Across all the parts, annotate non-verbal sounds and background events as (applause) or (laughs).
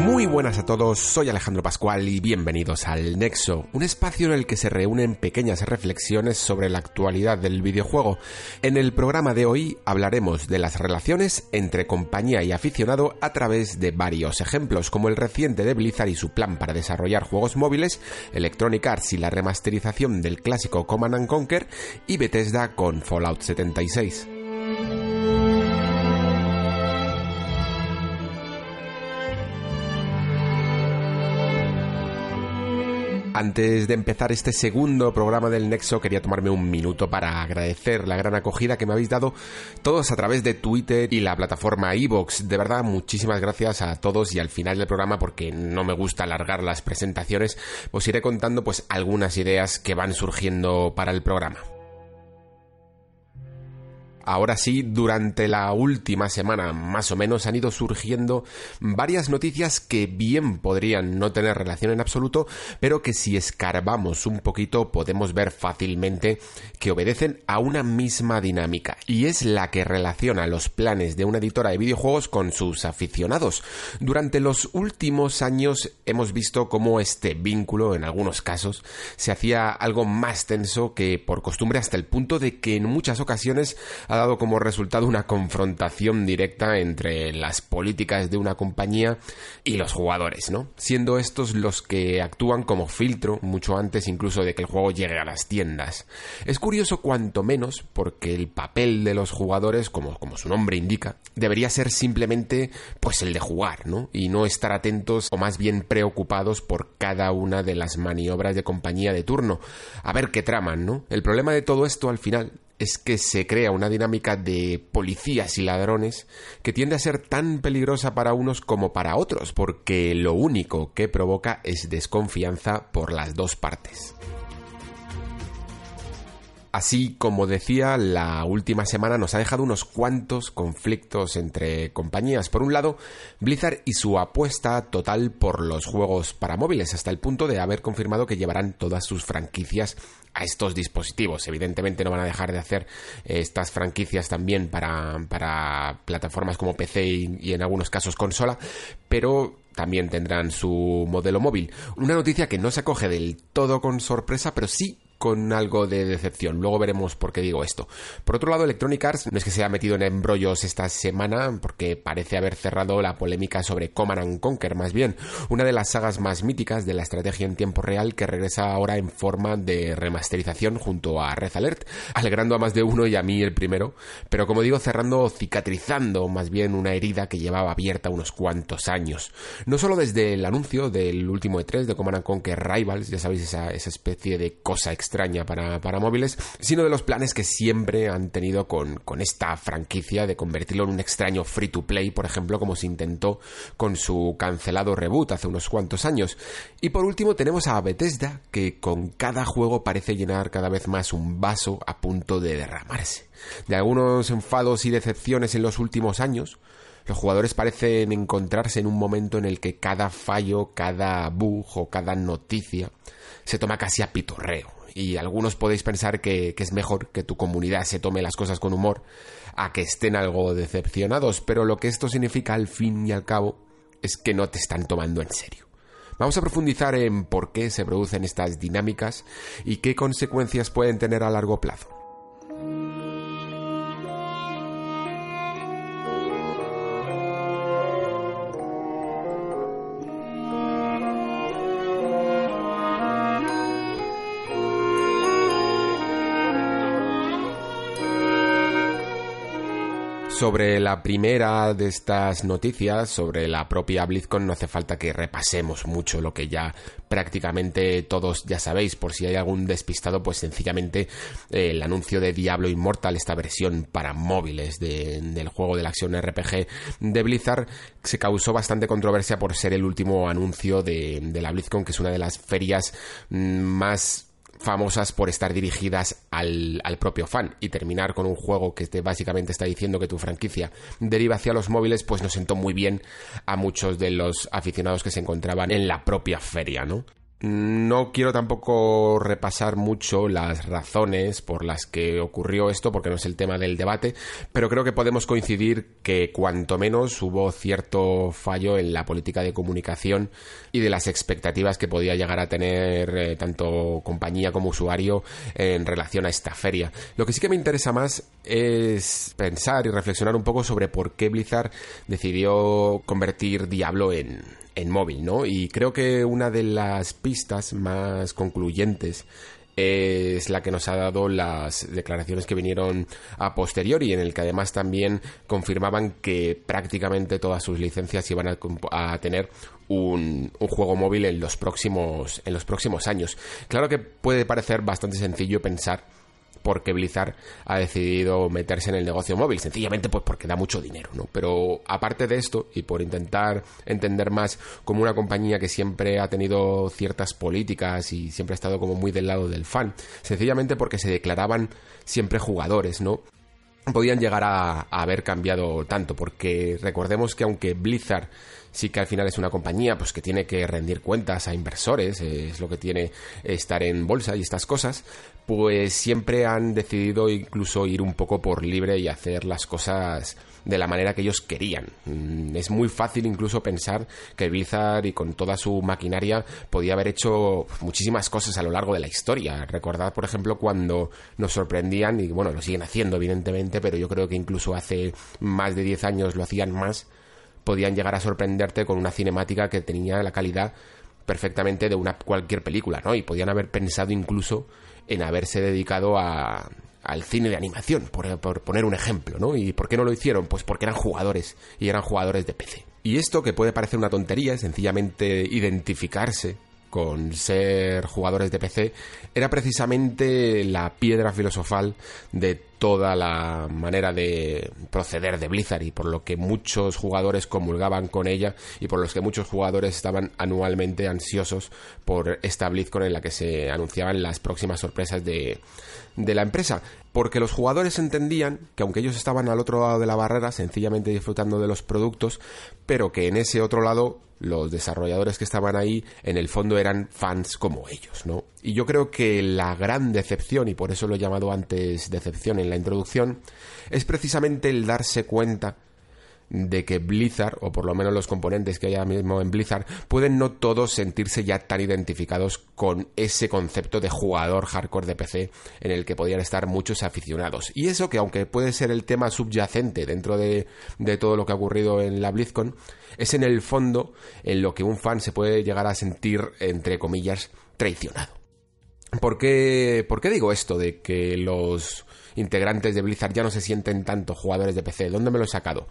Muy buenas a todos, soy Alejandro Pascual y bienvenidos al Nexo, un espacio en el que se reúnen pequeñas reflexiones sobre la actualidad del videojuego. En el programa de hoy hablaremos de las relaciones entre compañía y aficionado a través de varios ejemplos, como el reciente de Blizzard y su plan para desarrollar juegos móviles, Electronic Arts y la remasterización del clásico Command Conquer, y Bethesda con Fallout 76. Antes de empezar este segundo programa del Nexo, quería tomarme un minuto para agradecer la gran acogida que me habéis dado todos a través de Twitter y la plataforma iVoox. De verdad, muchísimas gracias a todos y al final del programa, porque no me gusta alargar las presentaciones, os iré contando pues algunas ideas que van surgiendo para el programa. Ahora sí, durante la última semana más o menos han ido surgiendo varias noticias que bien podrían no tener relación en absoluto, pero que si escarbamos un poquito podemos ver fácilmente que obedecen a una misma dinámica, y es la que relaciona los planes de una editora de videojuegos con sus aficionados. Durante los últimos años hemos visto cómo este vínculo, en algunos casos, se hacía algo más tenso que por costumbre hasta el punto de que en muchas ocasiones dado como resultado una confrontación directa entre las políticas de una compañía y los jugadores, ¿no? Siendo estos los que actúan como filtro mucho antes incluso de que el juego llegue a las tiendas. Es curioso cuanto menos porque el papel de los jugadores, como, como su nombre indica, debería ser simplemente pues el de jugar, ¿no? Y no estar atentos o más bien preocupados por cada una de las maniobras de compañía de turno. A ver qué traman, ¿no? El problema de todo esto al final es que se crea una dinámica de policías y ladrones que tiende a ser tan peligrosa para unos como para otros, porque lo único que provoca es desconfianza por las dos partes. Así como decía, la última semana nos ha dejado unos cuantos conflictos entre compañías. Por un lado, Blizzard y su apuesta total por los juegos para móviles, hasta el punto de haber confirmado que llevarán todas sus franquicias a estos dispositivos. Evidentemente no van a dejar de hacer estas franquicias también para, plataformas como PC y en algunos casos consola, pero también tendrán su modelo móvil. Una noticia que no se acoge del todo con sorpresa, pero sí con algo de decepción. Luego veremos por qué digo esto. Por otro lado, Electronic Arts no es que se haya metido en embrollos esta semana, porque parece haber cerrado la polémica sobre Command Conquer, más bien, una de las sagas más míticas de la estrategia en tiempo real que regresa ahora en forma de remasterización junto a Red Alert, alegrando a más de uno y a mí el primero, pero como digo, cerrando, cicatrizando más bien una herida que llevaba abierta unos cuantos años. No solo desde el anuncio del último E3 de Command Conquer Rivals, ya sabéis, esa, esa especie de cosa extraña extraña para, móviles, sino de los planes que siempre han tenido con, con esta franquicia de convertirlo en un extraño free to play, por ejemplo, como se intentó con su cancelado reboot hace unos cuantos años. Y por último tenemos a Bethesda, que con cada juego parece llenar cada vez más un vaso a punto de derramarse. De algunos enfados y decepciones en los últimos años, los jugadores parecen encontrarse en un momento en el que cada fallo, cada bug o cada noticia se toma casi a pitorreo y algunos podéis pensar que, es mejor que tu comunidad se tome las cosas con humor a que estén algo decepcionados, pero lo que esto significa al fin y al cabo es que no te están tomando en serio. Vamos a profundizar en por qué se producen estas dinámicas y qué consecuencias pueden tener a largo plazo. Sobre la primera de estas noticias, sobre la propia BlizzCon, no hace falta que repasemos mucho lo que ya prácticamente todos ya sabéis. Por si hay algún despistado, pues sencillamente eh, el anuncio de Diablo Immortal, esta versión para móviles del juego de la acción RPG de Blizzard, se causó bastante controversia por ser el último anuncio de, de la BlizzCon, que es una de las ferias mm, más famosas por estar dirigidas al, propio fan y terminar con un juego que te básicamente está diciendo que tu franquicia deriva hacia los móviles, pues nos sentó muy bien a muchos de los aficionados que se encontraban en la propia feria, ¿no? No quiero tampoco repasar mucho las razones por las que ocurrió esto, porque no es el tema del debate, pero creo que podemos coincidir que cuanto menos hubo cierto fallo en la política de comunicación y de las expectativas que podía llegar a tener eh, tanto compañía como usuario en relación a esta feria. Lo que sí que me interesa más es pensar y reflexionar un poco sobre por qué Blizzard decidió convertir Diablo en, en móvil, ¿no? Y creo que una de las pistas más concluyentes es la que nos ha dado las declaraciones que vinieron a posteriori, en el que además también confirmaban que prácticamente todas sus licencias iban a, tener un, un, juego móvil en los próximos en los próximos años. Claro que puede parecer bastante sencillo pensar porque Blizzard ha decidido meterse en el negocio móvil, sencillamente pues porque da mucho dinero, ¿no? Pero aparte de esto, y por intentar entender más como una compañía que siempre ha tenido ciertas políticas y siempre ha estado como muy del lado del fan, sencillamente porque se declaraban siempre jugadores, ¿no? podían llegar a, haber cambiado tanto, porque recordemos que aunque Blizzard sí que al final es una compañía pues que tiene que rendir cuentas a inversores, es lo que tiene estar en bolsa y estas cosas, pues siempre han decidido incluso ir un poco por libre y hacer las cosas de la manera que ellos querían. Mm, es muy fácil incluso pensar que Blizzard y con toda su maquinaria podía haber hecho muchísimas cosas a lo largo de la historia. Recordad, por ejemplo, cuando nos sorprendían, y bueno, lo siguen haciendo evidentemente, pero yo creo que incluso hace más de 10 años lo hacían más, podían llegar a sorprenderte con una cinemática que tenía la calidad perfectamente de una cualquier película, ¿no? Y podían haber pensado incluso en haberse dedicado a, al cine de animación, por, por, poner un ejemplo, ¿no? ¿Y por qué no lo hicieron? Pues porque eran jugadores y eran jugadores de PC. Y esto que puede parecer una tontería, sencillamente identificarse con ser jugadores de PC, era precisamente la piedra filosofal de toda la manera de proceder de Blizzard y por lo que muchos jugadores comulgaban con ella y por los que muchos jugadores estaban anualmente ansiosos por esta BlizzCon en la que se anunciaban las próximas sorpresas de, de la empresa, porque los jugadores entendían que aunque ellos estaban al otro lado de la barrera, sencillamente disfrutando de los productos, pero que en ese otro lado los desarrolladores que estaban ahí en el fondo eran fans como ellos, ¿no? Y yo creo que la gran decepción, y por eso lo he llamado antes decepción en la introducción, es precisamente el darse cuenta de que Blizzard, o por lo menos los componentes que hay ahora mismo en Blizzard, pueden no todos sentirse ya tan identificados con ese concepto de jugador hardcore de PC en el que podían estar muchos aficionados. Y eso que aunque puede ser el tema subyacente dentro de, de todo lo que ha ocurrido en la BlizzCon, es en el fondo en lo que un fan se puede llegar a sentir, entre comillas, traicionado. ¿Por qué, ¿Por qué digo esto de que los integrantes de Blizzard ya no se sienten tanto jugadores de PC? ¿Dónde me lo he sacado?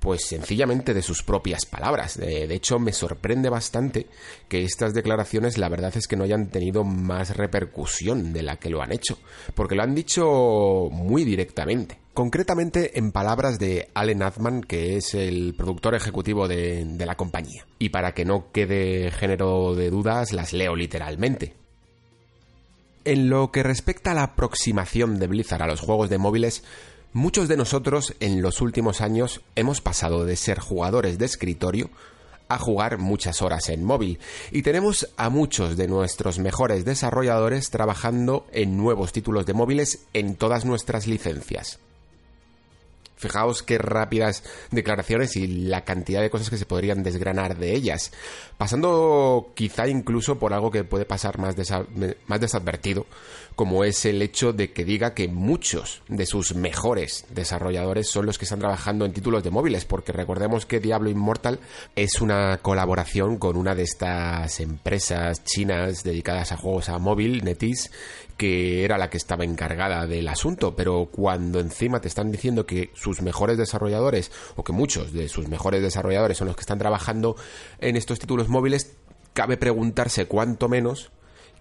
Pues sencillamente de sus propias palabras. De, hecho, me sorprende bastante que estas declaraciones la verdad es que no hayan tenido más repercusión de la que lo han hecho, porque lo han dicho muy directamente. Concretamente en palabras de Allen Adman, que es el productor ejecutivo de, de la compañía. Y para que no quede género de dudas, las leo literalmente. En lo que respecta a la aproximación de Blizzard a los juegos de móviles, Muchos de nosotros en los últimos años hemos pasado de ser jugadores de escritorio a jugar muchas horas en móvil y tenemos a muchos de nuestros mejores desarrolladores trabajando en nuevos títulos de móviles en todas nuestras licencias. Fijaos qué rápidas declaraciones y la cantidad de cosas que se podrían desgranar de ellas. Pasando quizá incluso por algo que puede pasar más, más desadvertido, como es el hecho de que diga que muchos de sus mejores desarrolladores son los que están trabajando en títulos de móviles, porque recordemos que Diablo Immortal es una colaboración con una de estas empresas chinas dedicadas a juegos a móvil, NetEase, que era la que estaba encargada del asunto, pero cuando encima te están diciendo que sus mejores desarrolladores, o que muchos de sus mejores desarrolladores son los que están trabajando en estos títulos móviles, cabe preguntarse cuánto menos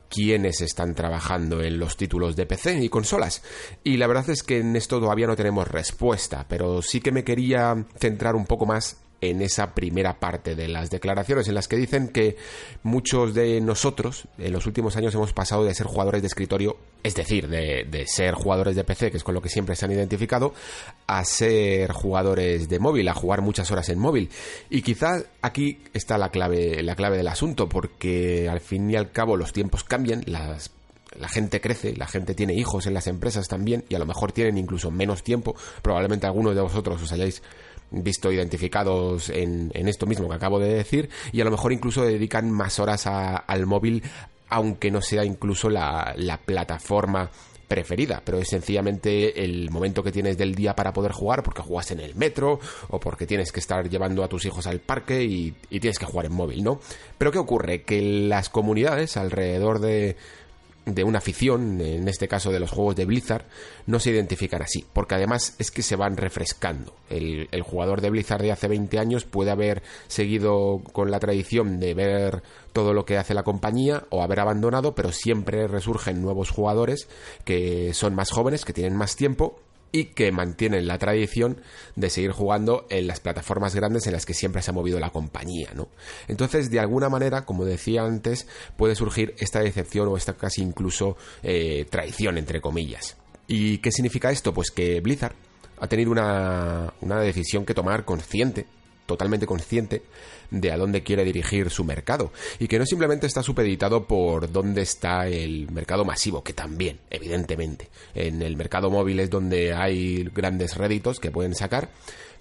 quiénes están trabajando en los títulos de PC y consolas. Y la verdad es que en esto todavía no tenemos respuesta, pero sí que me quería centrar un poco más en esa primera parte de las declaraciones en las que dicen que muchos de nosotros en los últimos años hemos pasado de ser jugadores de escritorio, es decir, de, ser jugadores de PC, que es con lo que siempre se han identificado, a ser jugadores de móvil, a jugar muchas horas en móvil. Y quizás aquí está la clave, la clave del asunto, porque al fin y al cabo los tiempos cambian, las la gente crece, la gente tiene hijos en las empresas también y a lo mejor tienen incluso menos tiempo. Probablemente algunos de vosotros os hayáis visto identificados en, esto mismo que acabo de decir y a lo mejor incluso dedican más horas al móvil aunque no sea incluso la, plataforma preferida, pero es sencillamente el momento que tienes del día para poder jugar porque jugas en el metro o porque tienes que estar llevando a tus hijos al parque y, y tienes que jugar en móvil, ¿no? Pero ¿qué ocurre? Que las comunidades alrededor de, de una afición, en este caso de los juegos de Blizzard, no se identifican así, porque además es que se van refrescando. El, jugador de Blizzard de hace 20 años puede haber seguido con la tradición de ver todo lo que hace la compañía o haber abandonado, pero siempre resurgen nuevos jugadores que son más jóvenes, que tienen más tiempo y que mantienen la tradición de seguir jugando en las plataformas grandes en las que siempre se ha movido la compañía, ¿no? Entonces, de alguna manera, como decía antes, puede surgir esta decepción o esta casi incluso eh, traición, entre comillas. ¿Y qué significa esto? Pues que Blizzard ha tenido una, una decisión que tomar consciente totalmente consciente de a dónde quiere dirigir su mercado y que no simplemente está supeditado por dónde está el mercado masivo, que también, evidentemente, en el mercado móvil es donde hay grandes réditos que pueden sacar,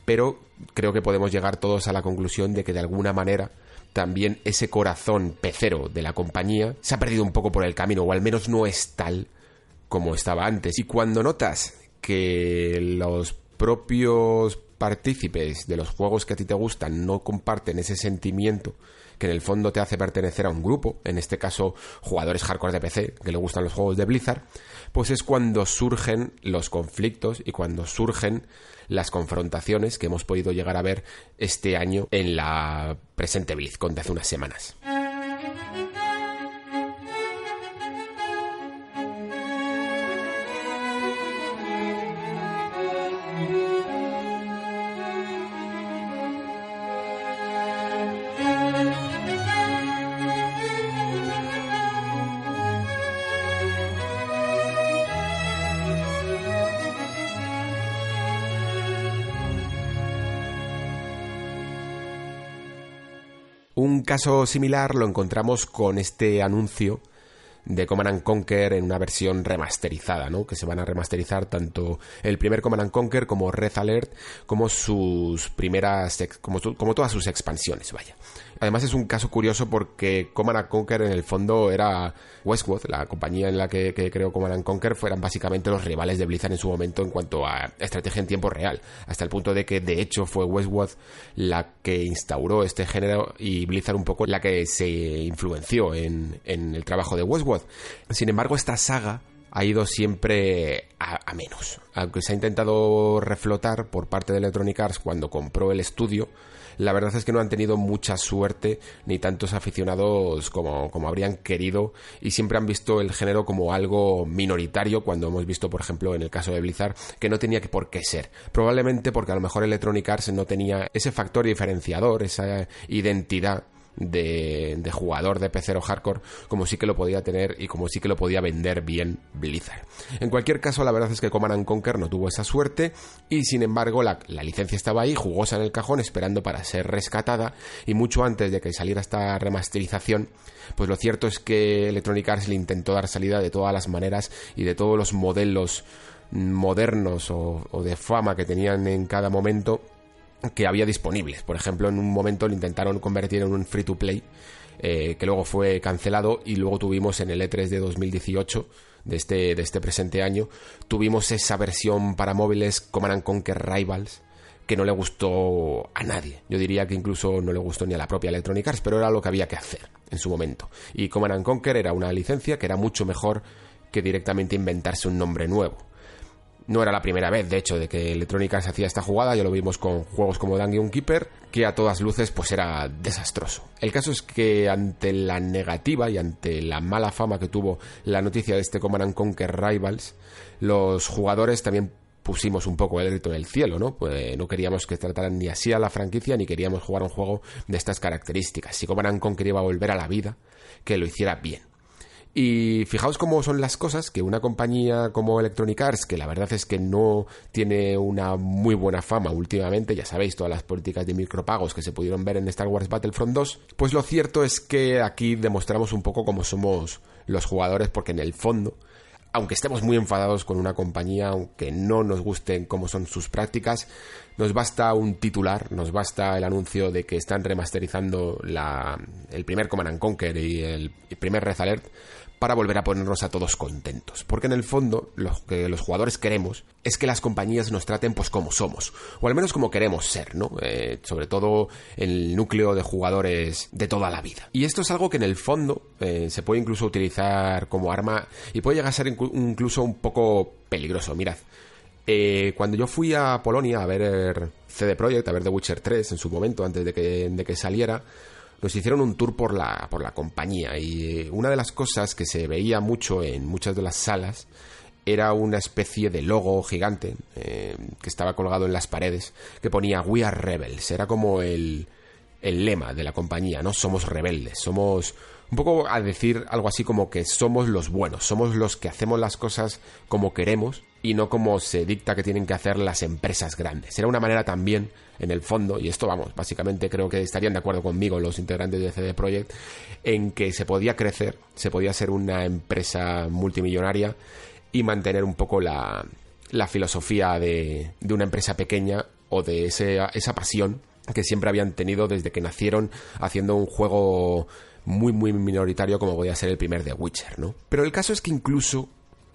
pero creo que podemos llegar todos a la conclusión de que de alguna manera también ese corazón pecero de la compañía se ha perdido un poco por el camino, o al menos no es tal como estaba antes. Y cuando notas que los propios partícipes de los juegos que a ti te gustan no comparten ese sentimiento que en el fondo te hace pertenecer a un grupo, en este caso jugadores hardcore de PC que le gustan los juegos de Blizzard, pues es cuando surgen los conflictos y cuando surgen las confrontaciones que hemos podido llegar a ver este año en la presente BlizzCon de hace unas semanas. Caso similar lo encontramos con este anuncio de Command Conquer en una versión remasterizada, ¿no? Que se van a remasterizar tanto el primer Command Conquer como Red Alert, como sus primeras, como, como todas sus expansiones, vaya. Además es un caso curioso porque Command Conquer en el fondo era Westwood, la compañía en la que, creó Command Conquer, fueran básicamente los rivales de Blizzard en su momento en cuanto a estrategia en tiempo real, hasta el punto de que de hecho fue Westwood la que instauró este género y Blizzard un poco la que se influenció en, en el trabajo de Westwood. Sin embargo, esta saga ha ido siempre a, menos. Aunque se ha intentado reflotar por parte de Electronic Arts cuando compró el estudio, la verdad es que no han tenido mucha suerte ni tantos aficionados como, como habrían querido y siempre han visto el género como algo minoritario cuando hemos visto, por ejemplo, en el caso de Blizzard, que no tenía por qué ser. Probablemente porque a lo mejor Electronic Arts no tenía ese factor diferenciador, esa identidad de, jugador de pecero hardcore como sí que lo podía tener y como sí que lo podía vender bien Blizzard. En cualquier caso, la verdad es que Command Conquer no tuvo esa suerte y sin embargo la, licencia estaba ahí, jugosa en el cajón, esperando para ser rescatada y mucho antes de que saliera esta remasterización, pues lo cierto es que Electronic Arts le intentó dar salida de todas las maneras y de todos los modelos modernos o de fama que tenían en cada momento que había disponibles. Por ejemplo, en un momento lo intentaron convertir en un free to play, eh, que luego fue cancelado y luego tuvimos en el E3 de 2018 de este, de este presente año, tuvimos esa versión para móviles Command Conquer Rivals, que no le gustó a nadie. Yo diría que incluso no le gustó ni a la propia Electronic Arts, pero era lo que había que hacer en su momento. Y Command Conquer era una licencia que era mucho mejor que directamente inventarse un nombre nuevo. No era la primera vez, de hecho, de que Electronic Arts hacía esta jugada, ya lo vimos con juegos como Dungeon Keeper, que a todas luces pues era desastroso. El caso es que ante la negativa y ante la mala fama que tuvo la noticia de este Command Conquer Rivals, los jugadores también pusimos un poco el grito en el cielo, ¿no? Pues no queríamos que trataran ni así a la franquicia ni queríamos jugar un juego de estas características. Si Command Conquer iba a volver a la vida, que lo hiciera bien. Y fijaos cómo son las cosas, que una compañía como Electronic Arts, que la verdad es que no tiene una muy buena fama últimamente, ya sabéis, todas las políticas de micropagos que se pudieron ver en Star Wars Battlefront 2, pues lo cierto es que aquí demostramos un poco cómo somos los jugadores, porque en el fondo aunque estemos muy enfadados con una compañía, aunque no nos gusten cómo son sus prácticas, nos basta un titular, nos basta el anuncio de que están remasterizando el primer Command Conquer y el, primer Red Alert para volver a ponernos a todos contentos. Porque en el fondo lo que los jugadores queremos es que las compañías nos traten pues como somos, o al menos como queremos ser, ¿no? Eh, sobre todo el núcleo de jugadores de toda la vida. Y esto es algo que en el fondo eh, se puede incluso utilizar como arma y puede llegar a ser incluso un poco peligroso. Mirad, eh, cuando yo fui a Polonia a ver CD Projekt, a ver The Witcher 3 en su momento, antes de que, de que saliera, nos hicieron un tour por la, por la compañía y eh, una de las cosas que se veía mucho en muchas de las salas era una especie de logo gigante eh, que estaba colgado en las paredes que ponía We are Rebels. Era como el, el lema de la compañía, ¿no? Somos rebeldes, somos un poco a decir algo así como que somos los buenos, somos los que hacemos las cosas como queremos y no como se dicta que tienen que hacer las empresas grandes. Era una manera también, en el fondo, y esto vamos, básicamente creo que estarían de acuerdo conmigo los integrantes de CD Projekt, en que se podía crecer, se podía ser una empresa multimillonaria y mantener un poco la, la filosofía de, de una empresa pequeña o de ese, esa pasión que siempre habían tenido desde que nacieron haciendo un juego muy muy minoritario como podía ser el primer The Witcher, ¿no? Pero el caso es que incluso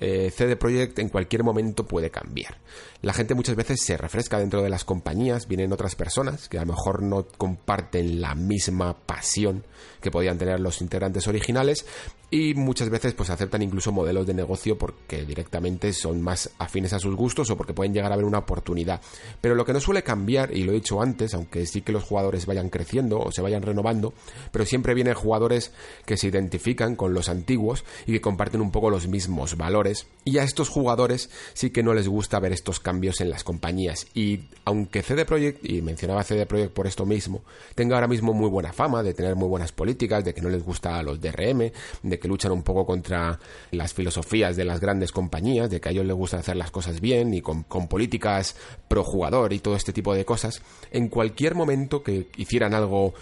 eh, CD Projekt en cualquier momento puede cambiar. La gente muchas veces se refresca dentro de las compañías, vienen otras personas que a lo mejor no comparten la misma pasión que podían tener los integrantes originales y muchas veces pues aceptan incluso modelos de negocio porque directamente son más afines a sus gustos o porque pueden llegar a ver una oportunidad. Pero lo que no suele cambiar, y lo he dicho antes, aunque sí que los jugadores vayan creciendo o se vayan renovando, pero siempre vienen jugadores que se identifican con los antiguos y que comparten un poco los mismos valores. Y a estos jugadores sí que no les gusta ver estos cambios en las compañías. Y aunque CD Projekt, y mencionaba CD Projekt por esto mismo, tenga ahora mismo muy buena fama de tener muy buenas políticas, de que no les gusta a los DRM, de que luchan un poco contra las filosofías de las grandes compañías, de que a ellos les gusta hacer las cosas bien y con, políticas pro jugador y todo este tipo de cosas, en cualquier momento que hicieran algo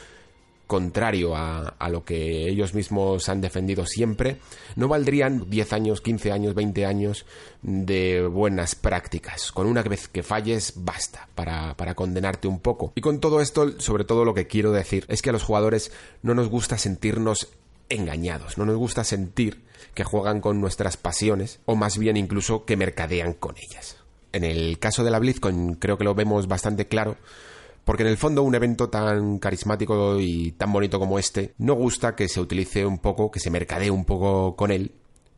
contrario a, lo que ellos mismos han defendido siempre, no valdrían 10 años, 15 años, 20 años de buenas prácticas. Con una vez que falles, basta para, para condenarte un poco. Y con todo esto, sobre todo lo que quiero decir es que a los jugadores no nos gusta sentirnos engañados, no nos gusta sentir que juegan con nuestras pasiones o más bien incluso que mercadean con ellas. En el caso de la BlizzCon creo que lo vemos bastante claro porque en el fondo un evento tan carismático y tan bonito como este no gusta que se utilice un poco, que se mercadee un poco con él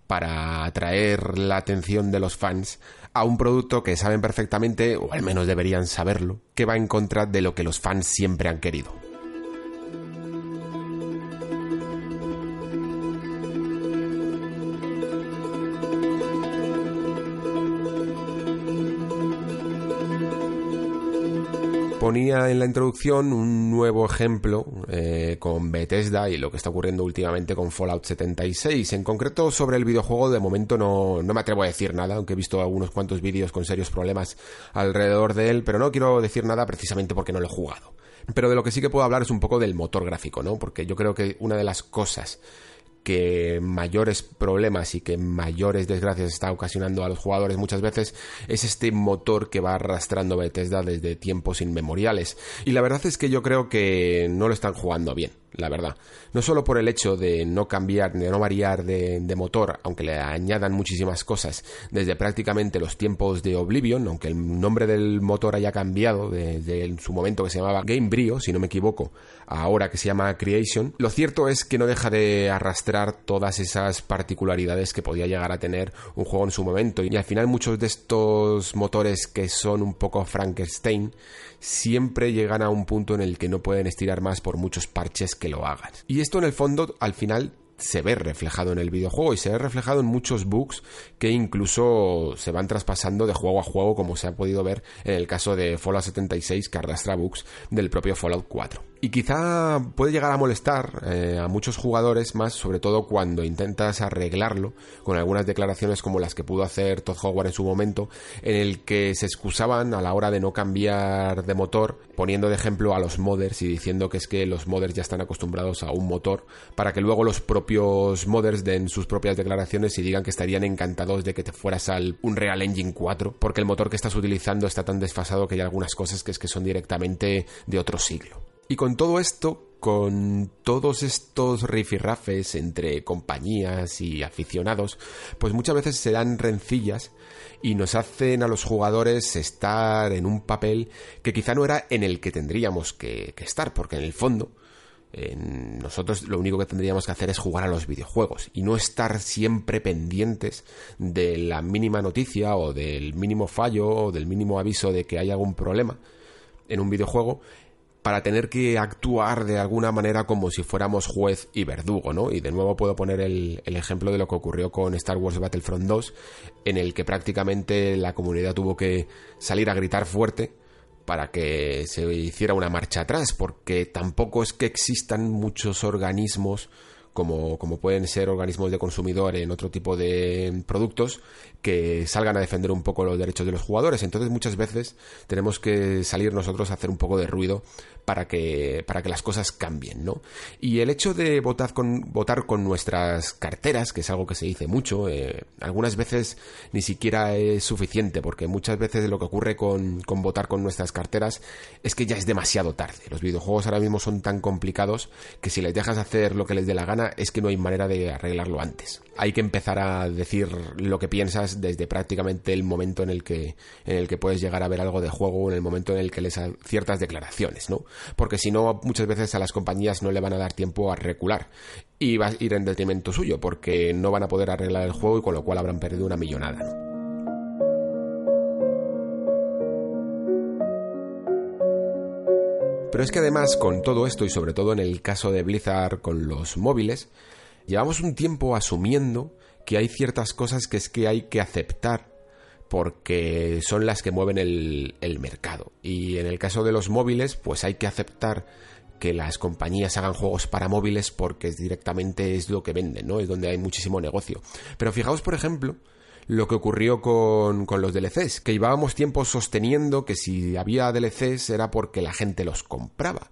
para atraer la atención de los fans a un producto que saben perfectamente, o al menos deberían saberlo, que va en contra de lo que los fans siempre han querido. Ponía en la introducción un nuevo ejemplo eh, con Bethesda y lo que está ocurriendo últimamente con Fallout 76. En concreto sobre el videojuego de momento no, no me atrevo a decir nada, aunque he visto algunos cuantos vídeos con serios problemas alrededor de él, pero no quiero decir nada precisamente porque no lo he jugado. Pero de lo que sí que puedo hablar es un poco del motor gráfico, ¿no? Porque yo creo que una de las cosas que mayores problemas y que mayores desgracias está ocasionando a los jugadores muchas veces es este motor que va arrastrando Bethesda desde tiempos inmemoriales. Y la verdad es que yo creo que no lo están jugando bien. La verdad. No solo por el hecho de no cambiar, de no variar de, motor, aunque le añadan muchísimas cosas, desde prácticamente los tiempos de Oblivion, aunque el nombre del motor haya cambiado desde en su momento que se llamaba Game Brio, si no me equivoco, ahora que se llama Creation, lo cierto es que no deja de arrastrar todas esas particularidades que podía llegar a tener un juego en su momento. Y al final muchos de estos motores que son un poco Frankenstein siempre llegan a un punto en el que no pueden estirar más por muchos parches lo hagan. Y esto en el fondo al final se ve reflejado en el videojuego y se ve reflejado en muchos bugs que incluso se van traspasando de juego a juego como se ha podido ver en el caso de Fallout 76 que arrastra bugs del propio Fallout 4 y quizá puede llegar a molestar eh, a muchos jugadores más, sobre todo cuando intentas arreglarlo con algunas declaraciones como las que pudo hacer Todd Howard en su momento, en el que se excusaban a la hora de no cambiar de motor, poniendo de ejemplo a los modders y diciendo que es que los modders ya están acostumbrados a un motor, para que luego los propios modders den sus propias declaraciones y digan que estarían encantados de que te fueras al Unreal Engine 4, porque el motor que estás utilizando está tan desfasado que hay algunas cosas que es que son directamente de otro siglo. Y con todo esto, con todos estos rifirrafes entre compañías y aficionados, pues muchas veces se dan rencillas y nos hacen a los jugadores estar en un papel que quizá no era en el que tendríamos que, estar, porque en el fondo nosotros lo único que tendríamos que hacer es jugar a los videojuegos y no estar siempre pendientes de la mínima noticia o del mínimo fallo o del mínimo aviso de que hay algún problema en un videojuego para tener que actuar de alguna manera como si fuéramos juez y verdugo, ¿no? Y de nuevo puedo poner el, ejemplo de lo que ocurrió con Star Wars Battlefront 2, en el que prácticamente la comunidad tuvo que salir a gritar fuerte para que se hiciera una marcha atrás, porque tampoco es que existan muchos organismos como, como, pueden ser organismos de consumidor en otro tipo de productos que salgan a defender un poco los derechos de los jugadores. Entonces muchas veces tenemos que salir nosotros a hacer un poco de ruido para que, para que las cosas cambien, ¿no? Y el hecho de votar con, votar con nuestras carteras, que es algo que se dice mucho, eh, algunas veces ni siquiera es suficiente, porque muchas veces lo que ocurre con, con votar con nuestras carteras es que ya es demasiado tarde. Los videojuegos ahora mismo son tan complicados que si les dejas hacer lo que les dé la gana es que no hay manera de arreglarlo antes. Hay que empezar a decir lo que piensas desde prácticamente el momento en el que, en el que puedes llegar a ver algo de juego, en el momento en el que les ciertas declaraciones, ¿no? porque si no, muchas veces a las compañías no le van a dar tiempo a recular y va a ir en detrimento suyo, porque no van a poder arreglar el juego y con lo cual habrán perdido una millonada. Pero es que además con todo esto y sobre todo en el caso de Blizzard con los móviles, llevamos un tiempo asumiendo que hay ciertas cosas que es que hay que aceptar porque son las que mueven el, mercado. Y en el caso de los móviles, pues hay que aceptar que las compañías hagan juegos para móviles porque directamente es lo que venden, ¿no? Es donde hay muchísimo negocio. Pero fijaos, por ejemplo, lo que ocurrió con, con, los DLCs, que llevábamos tiempo sosteniendo que si había DLCs era porque la gente los compraba.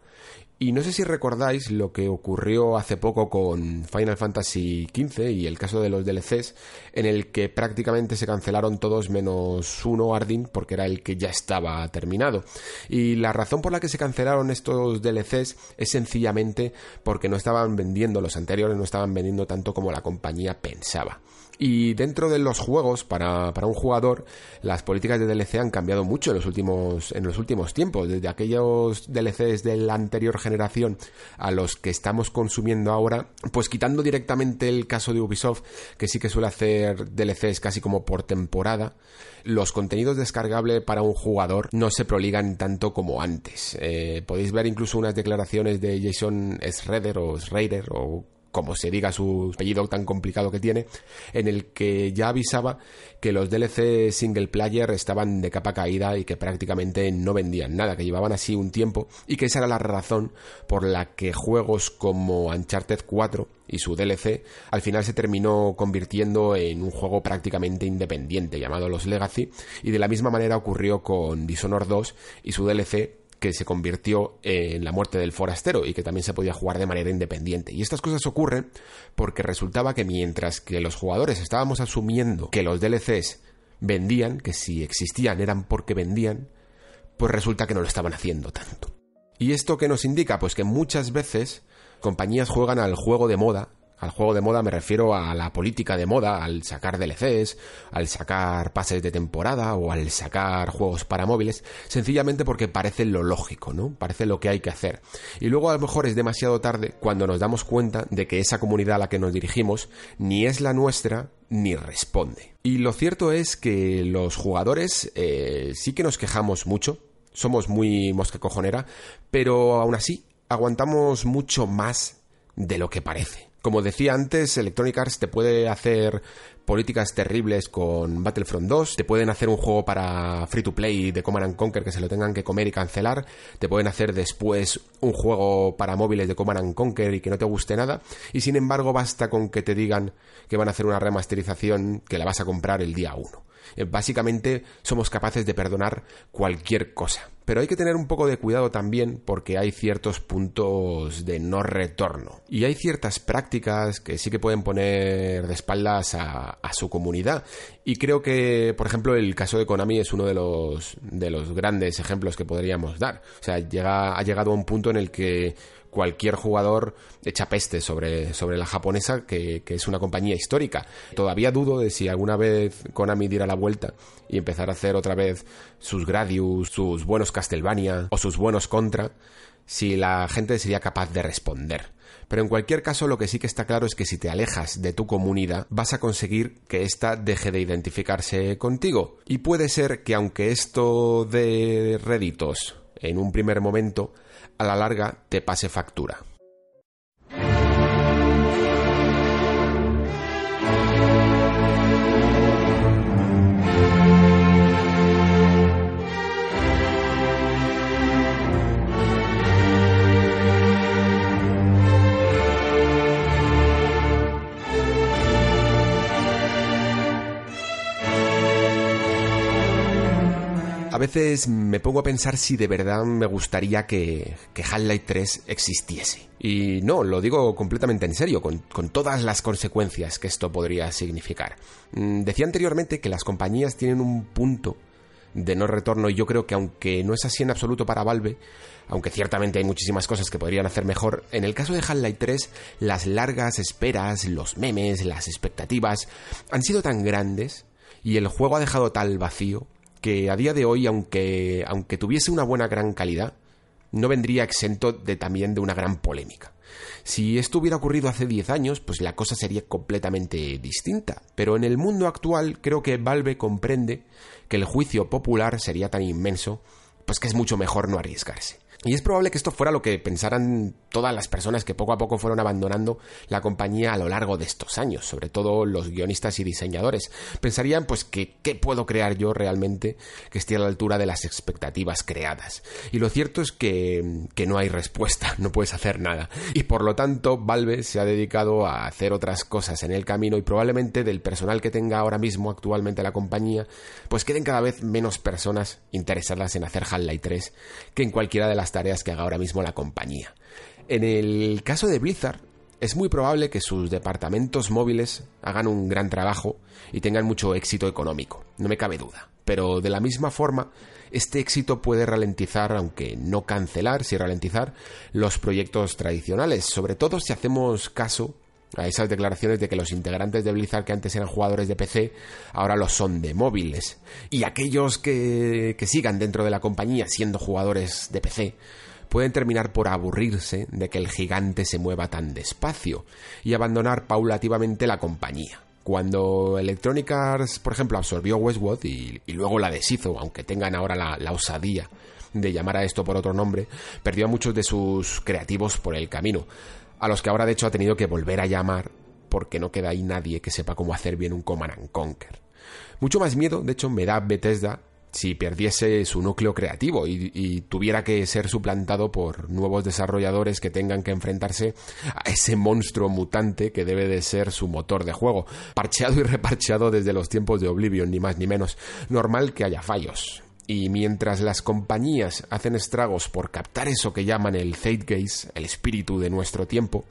Y no sé si recordáis lo que ocurrió hace poco con Final Fantasy XV y el caso de los DLCs, en el que prácticamente se cancelaron todos menos uno Ardyn, porque era el que ya estaba terminado. Y la razón por la que se cancelaron estos DLCs es sencillamente porque no estaban vendiendo, los anteriores no estaban vendiendo tanto como la compañía pensaba. Y dentro de los juegos, para, un jugador, las políticas de DLC han cambiado mucho en los últimos, en los últimos tiempos. Desde aquellos DLCs de la anterior generación a los que estamos consumiendo ahora, pues quitando directamente el caso de Ubisoft, que sí que suele hacer DLCs casi como por temporada, los contenidos descargables para un jugador no se proligan tanto como antes. Eh, podéis ver incluso unas declaraciones de Jason Schrader o Schrader o como se diga su apellido tan complicado que tiene, en el que ya avisaba que los DLC single player estaban de capa caída y que prácticamente no vendían nada, que llevaban así un tiempo y que esa era la razón por la que juegos como Uncharted 4 y su DLC al final se terminó convirtiendo en un juego prácticamente independiente llamado Los Legacy y de la misma manera ocurrió con Dishonored 2 y su DLC que se convirtió en la muerte del forastero y que también se podía jugar de manera independiente. Y estas cosas ocurren porque resultaba que mientras que los jugadores estábamos asumiendo que los DLCs vendían, que si existían eran porque vendían, pues resulta que no lo estaban haciendo tanto. ¿Y esto qué nos indica? Pues que muchas veces compañías juegan al juego de moda al juego de moda me refiero a la política de moda, al sacar DLCs, al sacar pases de temporada o al sacar juegos para móviles, sencillamente porque parece lo lógico, ¿no? Parece lo que hay que hacer. Y luego a lo mejor es demasiado tarde cuando nos damos cuenta de que esa comunidad a la que nos dirigimos ni es la nuestra ni responde. Y lo cierto es que los jugadores eh, sí que nos quejamos mucho, somos muy mosca cojonera, pero aún así aguantamos mucho más de lo que parece. Como decía antes, Electronic Arts te puede hacer políticas terribles con Battlefront 2, te pueden hacer un juego para free to play de Command Conquer que se lo tengan que comer y cancelar, te pueden hacer después un juego para móviles de Command Conquer y que no te guste nada, y sin embargo basta con que te digan que van a hacer una remasterización que la vas a comprar el día 1. Eh, básicamente somos capaces de perdonar cualquier cosa. Pero hay que tener un poco de cuidado también porque hay ciertos puntos de no retorno. Y hay ciertas prácticas que sí que pueden poner de espaldas a, su comunidad. Y creo que, por ejemplo, el caso de Konami es uno de los, de los grandes ejemplos que podríamos dar. O sea, llega, ha llegado a un punto en el que cualquier jugador echa peste sobre, sobre la japonesa, que, es una compañía histórica. Todavía dudo de si alguna vez Konami diera la vuelta y empezara a hacer otra vez sus Gradius, sus buenos Castlevania o sus buenos Contra, si la gente sería capaz de responder. Pero en cualquier caso lo que sí que está claro es que si te alejas de tu comunidad vas a conseguir que ésta deje de identificarse contigo. Y puede ser que aunque esto de réditos en un primer momento a la larga te pase factura. Veces me pongo a pensar si de verdad me gustaría que, que Half-Life 3 existiese. Y no, lo digo completamente en serio, con, con, todas las consecuencias que esto podría significar. Mm, decía anteriormente que las compañías tienen un punto de no retorno y yo creo que aunque no es así en absoluto para Valve, aunque ciertamente hay muchísimas cosas que podrían hacer mejor, en el caso de Half-Life 3, las largas esperas, los memes, las expectativas han sido tan grandes y el juego ha dejado tal vacío que a día de hoy, aunque, aunque tuviese una buena gran calidad, no vendría exento de también de una gran polémica. Si esto hubiera ocurrido hace 10 años, pues la cosa sería completamente distinta. Pero en el mundo actual creo que Valve comprende que el juicio popular sería tan inmenso, pues que es mucho mejor no arriesgarse. Y es probable que esto fuera lo que pensaran todas las personas que poco a poco fueron abandonando la compañía a lo largo de estos años, sobre todo los guionistas y diseñadores. Pensarían pues que qué puedo crear yo realmente que esté a la altura de las expectativas creadas. Y lo cierto es que, que no hay respuesta, (laughs) no puedes hacer nada. Y por lo tanto, Valve se ha dedicado a hacer otras cosas en el camino y probablemente del personal que tenga ahora mismo actualmente la compañía, pues queden cada vez menos personas interesadas en hacer Half-Life 3 que en cualquiera de las tareas que haga ahora mismo la compañía. En el caso de Blizzard, es muy probable que sus departamentos móviles hagan un gran trabajo y tengan mucho éxito económico, no me cabe duda. Pero de la misma forma, este éxito puede ralentizar, aunque no cancelar, si ralentizar, los proyectos tradicionales, sobre todo si hacemos caso a esas declaraciones de que los integrantes de Blizzard que antes eran jugadores de PC ahora lo son de móviles. Y aquellos que, que sigan dentro de la compañía siendo jugadores de PC pueden terminar por aburrirse de que el gigante se mueva tan despacio y abandonar paulativamente la compañía. Cuando Electronic Arts, por ejemplo, absorbió Westwood y, luego la deshizo, aunque tengan ahora la, la osadía de llamar a esto por otro nombre, perdió a muchos de sus creativos por el camino a los que ahora de hecho ha tenido que volver a llamar porque no queda ahí nadie que sepa cómo hacer bien un Command Conquer. Mucho más miedo, de hecho, me da Bethesda si perdiese su núcleo creativo y, tuviera que ser suplantado por nuevos desarrolladores que tengan que enfrentarse a ese monstruo mutante que debe de ser su motor de juego, parcheado y reparcheado desde los tiempos de Oblivion, ni más ni menos. Normal que haya fallos. Y mientras las compañías hacen estragos por captar eso que llaman el zeitgeist, el espíritu de nuestro tiempo,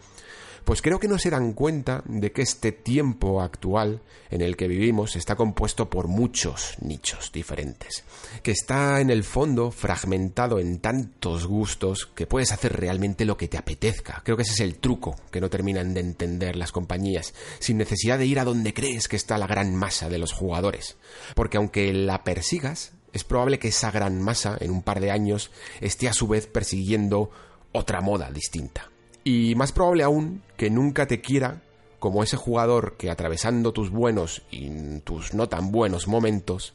Pues creo que no se dan cuenta de que este tiempo actual en el que vivimos está compuesto por muchos nichos diferentes, que está en el fondo fragmentado en tantos gustos que puedes hacer realmente lo que te apetezca. Creo que ese es el truco que no terminan de entender las compañías, sin necesidad de ir a donde crees que está la gran masa de los jugadores. Porque aunque la persigas, es probable que esa gran masa en un par de años esté a su vez persiguiendo otra moda distinta. Y más probable aún que nunca te quiera como ese jugador que atravesando tus buenos y tus no tan buenos momentos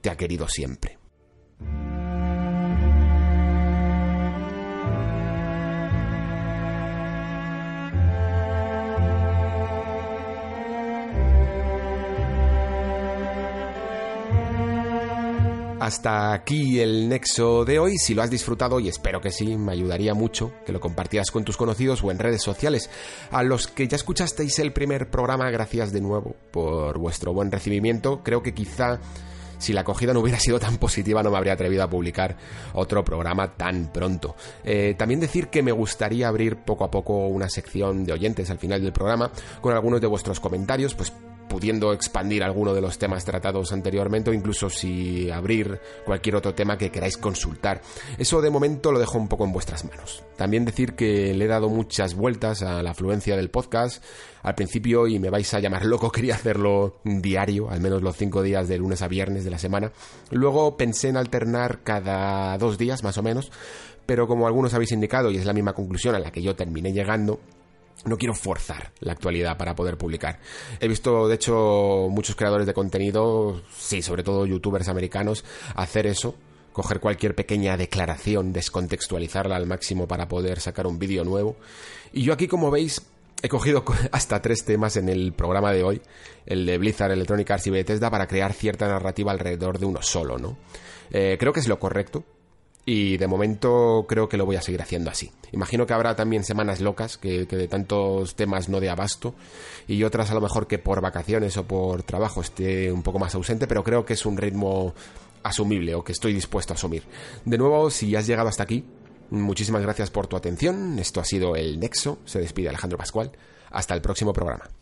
te ha querido siempre. Hasta aquí el nexo de hoy. Si lo has disfrutado, y espero que sí, me ayudaría mucho que lo compartieras con tus conocidos o en redes sociales. A los que ya escuchasteis el primer programa, gracias de nuevo por vuestro buen recibimiento. Creo que quizá si la acogida no hubiera sido tan positiva no me habría atrevido a publicar otro programa tan pronto. Eh, también decir que me gustaría abrir poco a poco una sección de oyentes al final del programa con algunos de vuestros comentarios, pues pudiendo expandir alguno de los temas tratados anteriormente o incluso si abrir cualquier otro tema que queráis consultar. Eso de momento lo dejo un poco en vuestras manos. También decir que le he dado muchas vueltas a la afluencia del podcast. Al principio, y me vais a llamar loco, (laughs) quería hacerlo diario, al menos los cinco días de lunes a viernes de la semana. Luego pensé en alternar cada dos días más o menos, pero como algunos habéis indicado y es la misma conclusión a la que yo terminé llegando, no quiero forzar la actualidad para poder publicar. He visto, de hecho, muchos creadores de contenido, sí, sobre todo youtubers americanos, hacer eso, coger cualquier pequeña declaración, descontextualizarla al máximo para poder sacar un vídeo nuevo. Y yo aquí, como veis, he cogido (laughs) hasta tres temas en el programa de hoy, el de Blizzard, Electronic Arts y Bethesda, para crear cierta narrativa alrededor de uno solo, ¿no? Eh, creo que es lo correcto, y de momento creo que lo voy a seguir haciendo así. Imagino que habrá también semanas locas, que, de tantos temas no de abasto, y otras a lo mejor que por vacaciones o por trabajo esté un poco más ausente, pero creo que es un ritmo asumible o que estoy dispuesto a asumir. De nuevo, si has llegado hasta aquí, muchísimas gracias por tu atención. Esto ha sido El Nexo. Se despide Alejandro Pascual. Hasta el próximo programa.